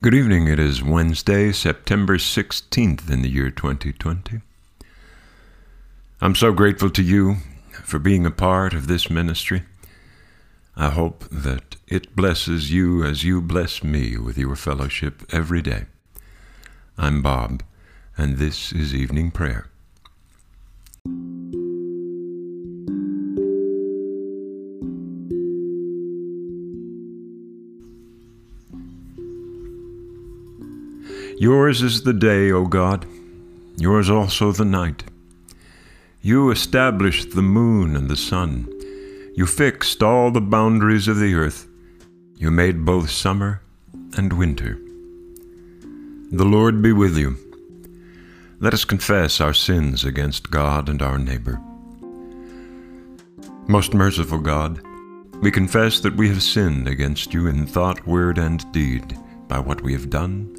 Good evening. It is Wednesday, September 16th in the year 2020. I'm so grateful to you for being a part of this ministry. I hope that it blesses you as you bless me with your fellowship every day. I'm Bob, and this is Evening Prayer. Yours is the day, O God, yours also the night. You established the moon and the sun. You fixed all the boundaries of the earth. You made both summer and winter. The Lord be with you. Let us confess our sins against God and our neighbor. Most merciful God, we confess that we have sinned against you in thought, word, and deed, by what we have done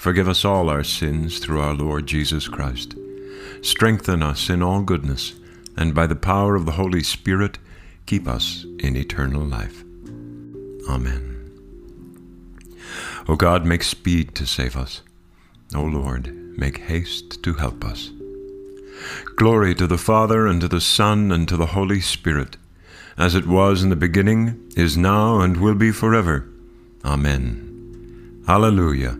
Forgive us all our sins through our Lord Jesus Christ. Strengthen us in all goodness, and by the power of the Holy Spirit, keep us in eternal life. Amen. O God, make speed to save us. O Lord, make haste to help us. Glory to the Father, and to the Son, and to the Holy Spirit, as it was in the beginning, is now, and will be forever. Amen. Alleluia.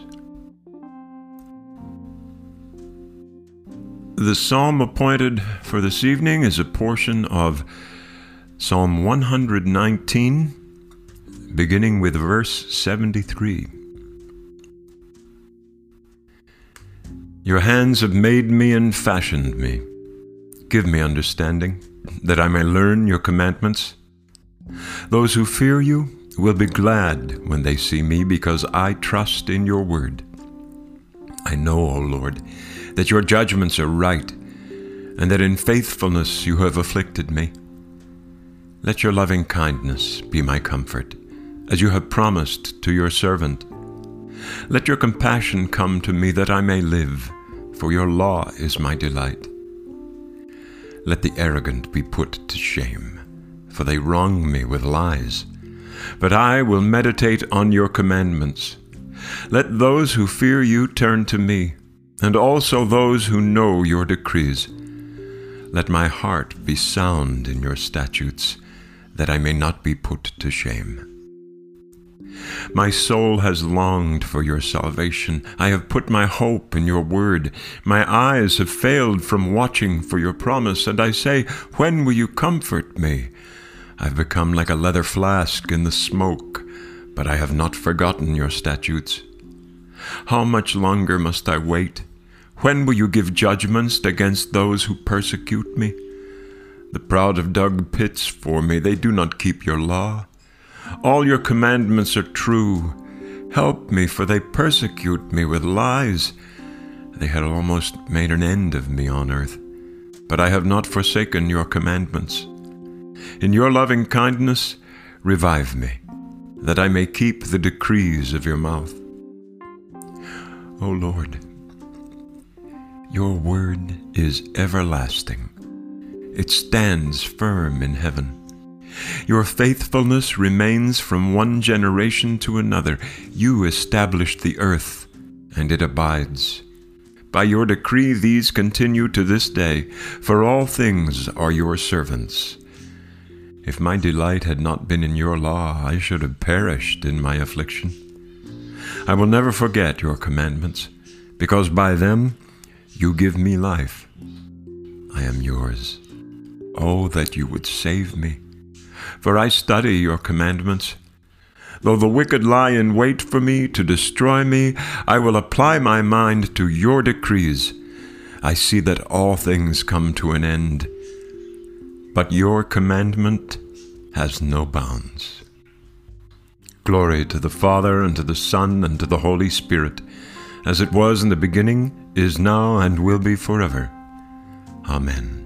The psalm appointed for this evening is a portion of Psalm 119, beginning with verse 73. Your hands have made me and fashioned me. Give me understanding, that I may learn your commandments. Those who fear you will be glad when they see me, because I trust in your word. I know, O Lord, that your judgments are right, and that in faithfulness you have afflicted me. Let your loving kindness be my comfort, as you have promised to your servant. Let your compassion come to me that I may live, for your law is my delight. Let the arrogant be put to shame, for they wrong me with lies. But I will meditate on your commandments. Let those who fear you turn to me and also those who know your decrees. Let my heart be sound in your statutes, that I may not be put to shame. My soul has longed for your salvation. I have put my hope in your word. My eyes have failed from watching for your promise, and I say, When will you comfort me? I've become like a leather flask in the smoke, but I have not forgotten your statutes. How much longer must I wait? When will you give judgments against those who persecute me? The proud have dug pits for me, they do not keep your law. All your commandments are true. Help me, for they persecute me with lies. They had almost made an end of me on earth, but I have not forsaken your commandments. In your loving kindness, revive me, that I may keep the decrees of your mouth. O Lord, your word is everlasting. It stands firm in heaven. Your faithfulness remains from one generation to another. You established the earth, and it abides. By your decree, these continue to this day, for all things are your servants. If my delight had not been in your law, I should have perished in my affliction. I will never forget your commandments because by them you give me life. I am yours. Oh, that you would save me, for I study your commandments. Though the wicked lie in wait for me to destroy me, I will apply my mind to your decrees. I see that all things come to an end, but your commandment has no bounds. Glory to the Father, and to the Son, and to the Holy Spirit, as it was in the beginning, is now, and will be forever. Amen.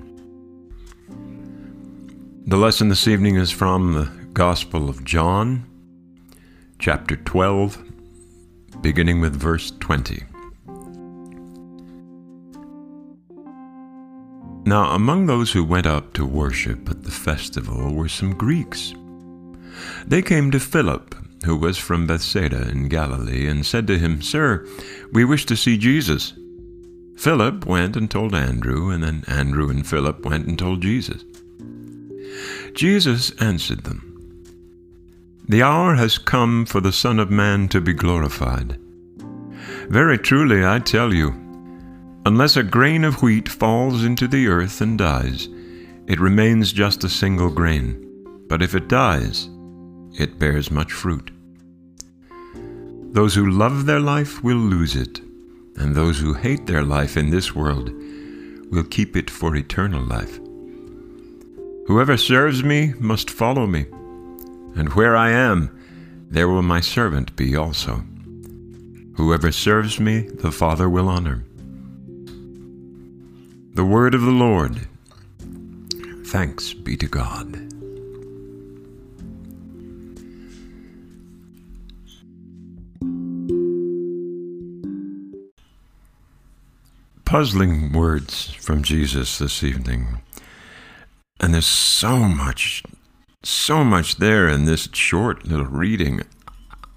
The lesson this evening is from the Gospel of John, chapter 12, beginning with verse 20. Now, among those who went up to worship at the festival were some Greeks. They came to Philip, who was from Bethsaida in Galilee, and said to him, Sir, we wish to see Jesus. Philip went and told Andrew, and then Andrew and Philip went and told Jesus. Jesus answered them, The hour has come for the Son of Man to be glorified. Very truly I tell you, Unless a grain of wheat falls into the earth and dies, it remains just a single grain. But if it dies, it bears much fruit. Those who love their life will lose it, and those who hate their life in this world will keep it for eternal life. Whoever serves me must follow me, and where I am, there will my servant be also. Whoever serves me, the Father will honor. The word of the Lord. Thanks be to God. Puzzling words from Jesus this evening. And there's so much, so much there in this short little reading.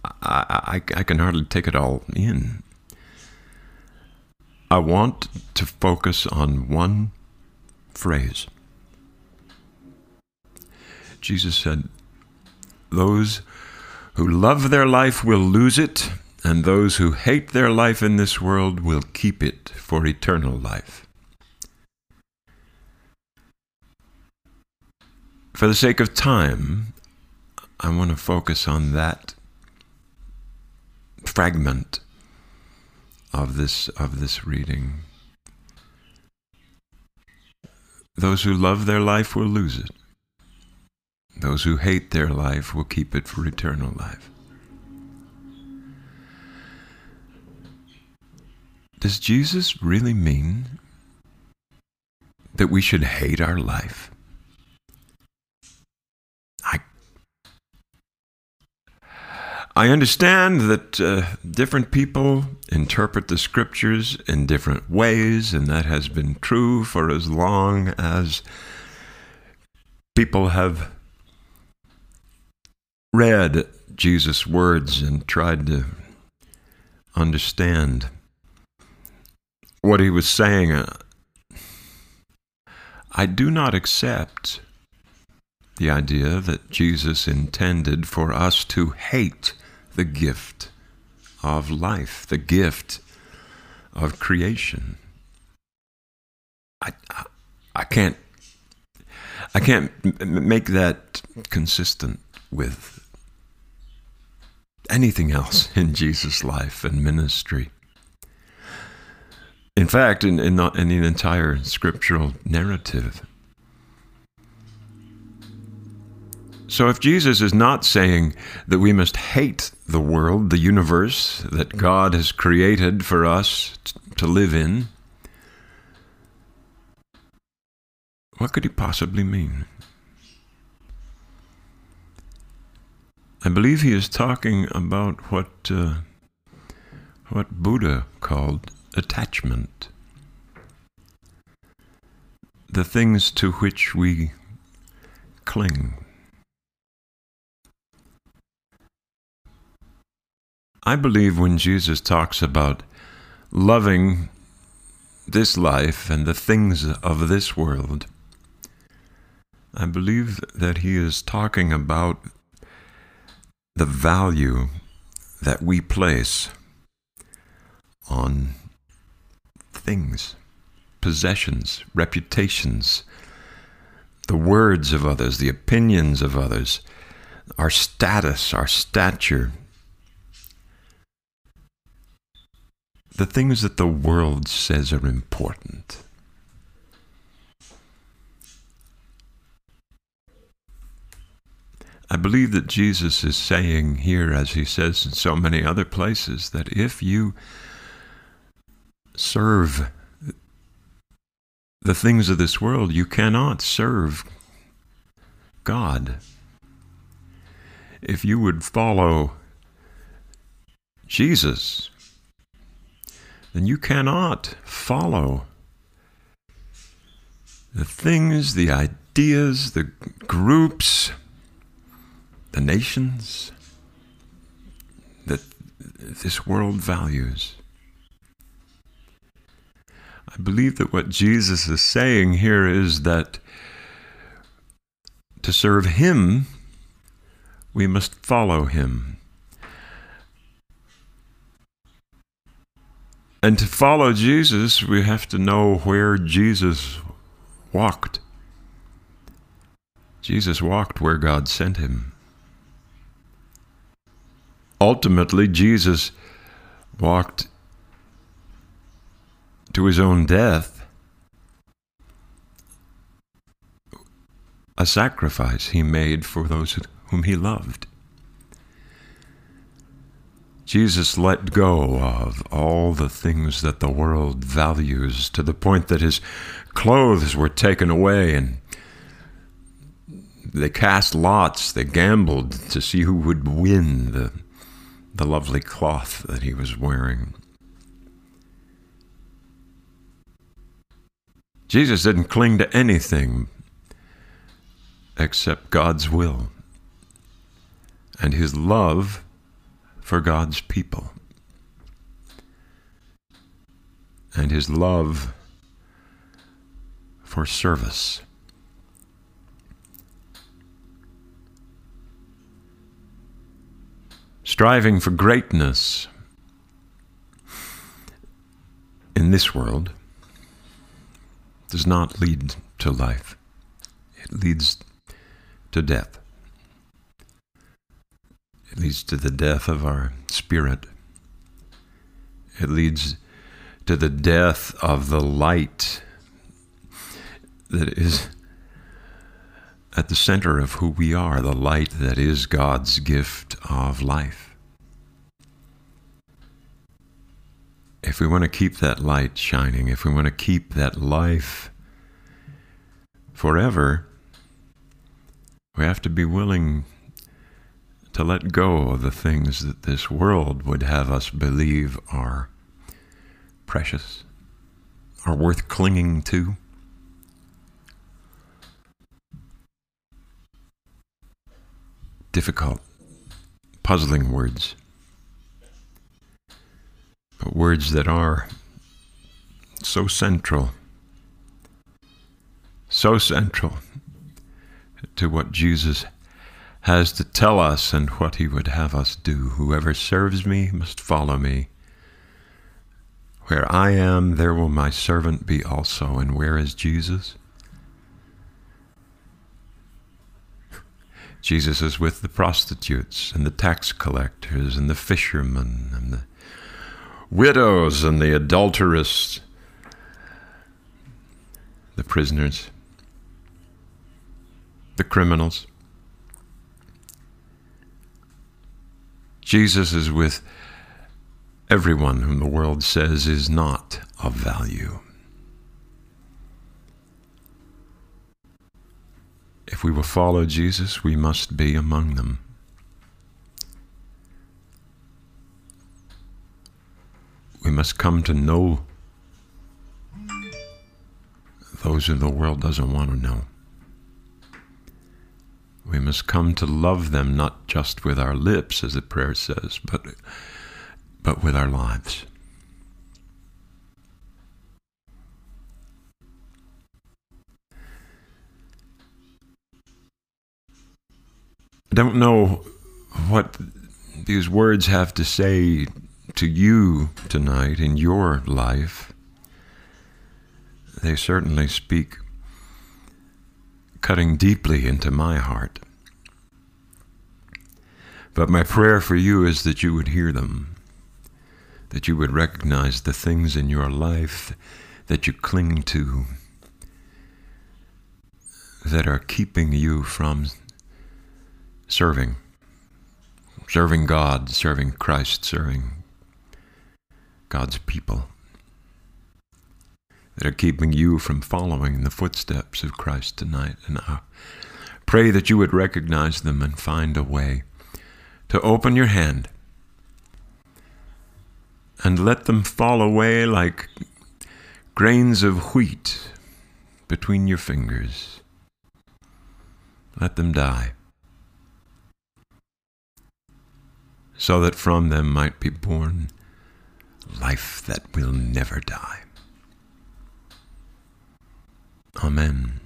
I, I, I can hardly take it all in. I want to focus on one phrase. Jesus said, Those who love their life will lose it, and those who hate their life in this world will keep it for eternal life. For the sake of time, I want to focus on that fragment of this of this reading. Those who love their life will lose it. Those who hate their life will keep it for eternal life. Does Jesus really mean that we should hate our life? I I understand that uh, different people interpret the scriptures in different ways, and that has been true for as long as people have read Jesus' words and tried to understand what he was saying. Uh, I do not accept the idea that Jesus intended for us to hate the gift of life, the gift of creation. I, I, I can't I can't make that consistent with anything else in Jesus' life and ministry. In fact, in, in, the, in the entire scriptural narrative, So, if Jesus is not saying that we must hate the world, the universe that God has created for us to live in, what could he possibly mean? I believe he is talking about what uh, what Buddha called attachment, the things to which we cling. I believe when Jesus talks about loving this life and the things of this world, I believe that he is talking about the value that we place on things, possessions, reputations, the words of others, the opinions of others, our status, our stature, the things that the world says are important. I believe that Jesus is saying here, as he says in so many other places, that if you serve the things of this world, you cannot serve God. If you would follow Jesus, then you cannot follow the things, the ideas, the groups, the nations that this world values. I believe that what Jesus is saying here is that to serve Him, we must follow Him. And to follow Jesus, we have to know where Jesus walked. Jesus walked where God sent him. Ultimately, Jesus walked to his own death, a sacrifice he made for those whom he loved. Jesus let go of all the things that the world values to the point that his clothes were taken away and they cast lots, they gambled to see who would win the, the lovely cloth that he was wearing. Jesus didn't cling to anything except God's will and his love for God's people and his love for service. Striving for greatness in this world does not lead to life, it leads to death. It leads to the death of our spirit. It leads to the death of the light that is at the center of who we are, the light that is God's gift of life. If we want to keep that light shining, if we want to keep that life forever, we have to be willing to let go of the things that this world would have us believe are precious, are worth clinging to. Difficult, puzzling words, words that are so central, so central to what Jesus has to tell us and what he would have us do. Whoever serves me must follow me. Where I am, there will my servant be also. And where is Jesus? Jesus is with the prostitutes and the tax collectors and the fishermen and the widows and the adulterous, the prisoners, the criminals. Jesus is with everyone whom the world says is not of value. If we will follow Jesus, we must be among them. We must come to know those who the world doesn't want to know. We must come to love them not just with our lips, as the prayer says, but, but with our lives. I don't know what these words have to say to you tonight in your life, they certainly speak, cutting deeply into my heart. But my prayer for you is that you would hear them, that you would recognize the things in your life that you cling to that are keeping you from serving, serving God, serving Christ, serving God's people that are keeping you from following in the footsteps of Christ tonight. And I pray that you would recognize them and find a way to open your hand and let them fall away like grains of wheat between your fingers. Let them die, so that from them might be born life that will never die. Amen.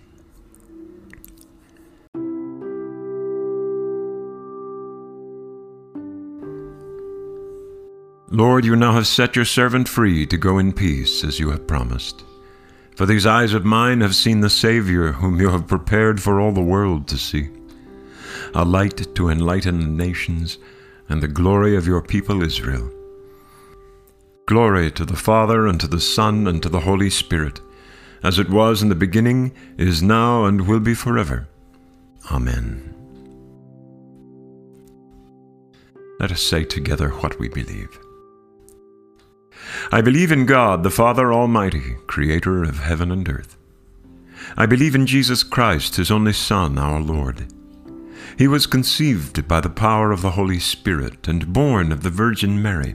Lord, you now have set your servant free to go in peace as you have promised. For these eyes of mine have seen the Savior, whom you have prepared for all the world to see, a light to enlighten the nations and the glory of your people Israel. Glory to the Father, and to the Son, and to the Holy Spirit as it was in the beginning, is now, and will be forever. Amen. Let us say together what we believe. I believe in God, the Father Almighty, creator of heaven and earth. I believe in Jesus Christ, his only Son, our Lord. He was conceived by the power of the Holy Spirit and born of the Virgin Mary.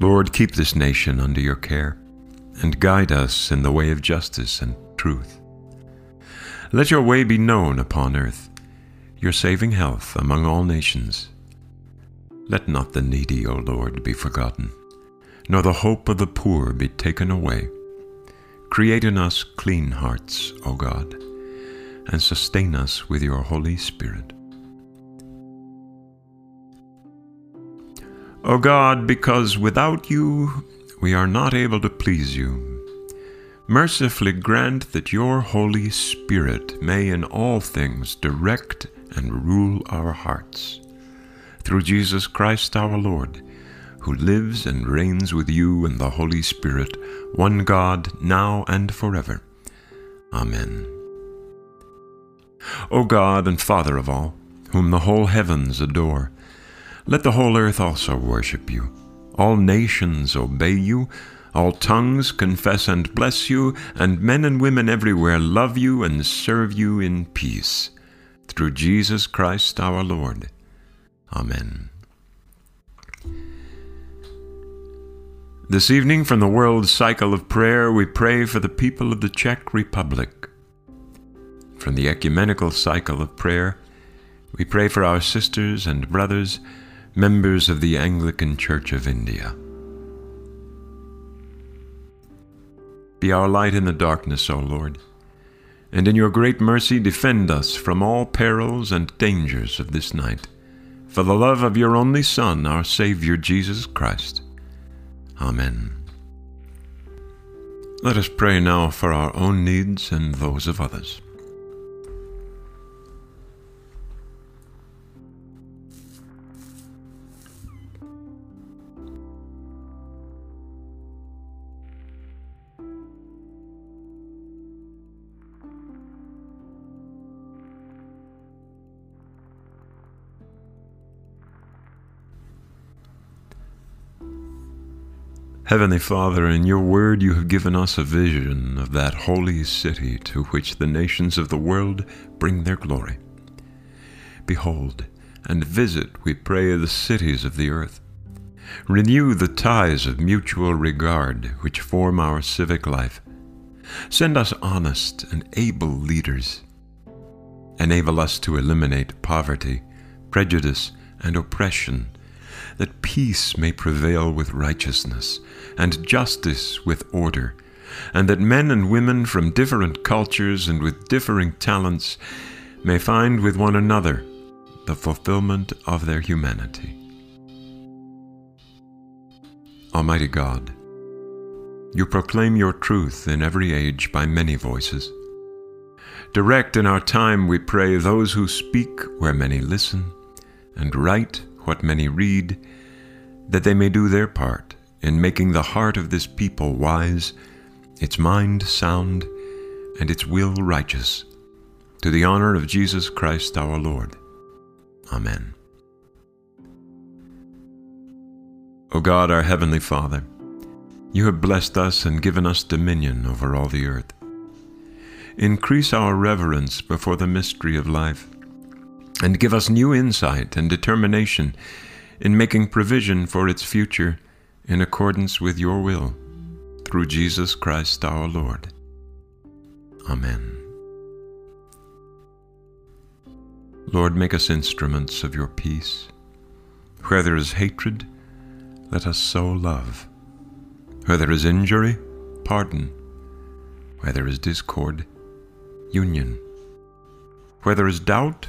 Lord, keep this nation under your care and guide us in the way of justice and truth. Let your way be known upon earth, your saving health among all nations. Let not the needy, O Lord, be forgotten, nor the hope of the poor be taken away. Create in us clean hearts, O God, and sustain us with your Holy Spirit. O God, because without you we are not able to please you. Mercifully grant that your Holy Spirit may in all things direct and rule our hearts. Through Jesus Christ our Lord, who lives and reigns with you in the Holy Spirit, one God, now and forever. Amen. O God and Father of all, whom the whole heavens adore, let the whole earth also worship you. All nations obey you, all tongues confess and bless you, and men and women everywhere love you and serve you in peace. Through Jesus Christ our Lord. Amen. This evening, from the World Cycle of Prayer, we pray for the people of the Czech Republic. From the Ecumenical Cycle of Prayer, we pray for our sisters and brothers members of the Anglican Church of India. Be our light in the darkness, O Lord. and in your great mercy defend us from all perils and dangers of this night. For the love of your only Son, our Savior Jesus Christ. Amen. Let us pray now for our own needs and those of others. Heavenly Father, in your word you have given us a vision of that holy city to which the nations of the world bring their glory. Behold, and visit, we pray, the cities of the earth. Renew the ties of mutual regard which form our civic life. Send us honest and able leaders. Enable us to eliminate poverty, prejudice, and oppression that peace may prevail with righteousness, and justice with order, and that men and women from different cultures and with differing talents may find with one another the fulfillment of their humanity. Almighty God, you proclaim your truth in every age by many voices. Direct in our time, we pray, those who speak where many listen, and write what many read, that they may do their part in making the heart of this people wise, its mind sound, and its will righteous, to the honor of Jesus Christ our Lord. Amen. O God, our heavenly Father, you have blessed us and given us dominion over all the earth. Increase our reverence before the mystery of life, and give us new insight and determination in making provision for its future in accordance with your will, through Jesus Christ our Lord. Amen. Lord, make us instruments of your peace. Where there is hatred, let us sow love. Where there is injury, pardon. Where there is discord, union. Where there is doubt,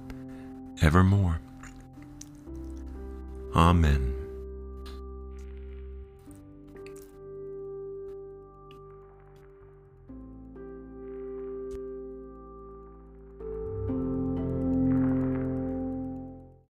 evermore. Amen.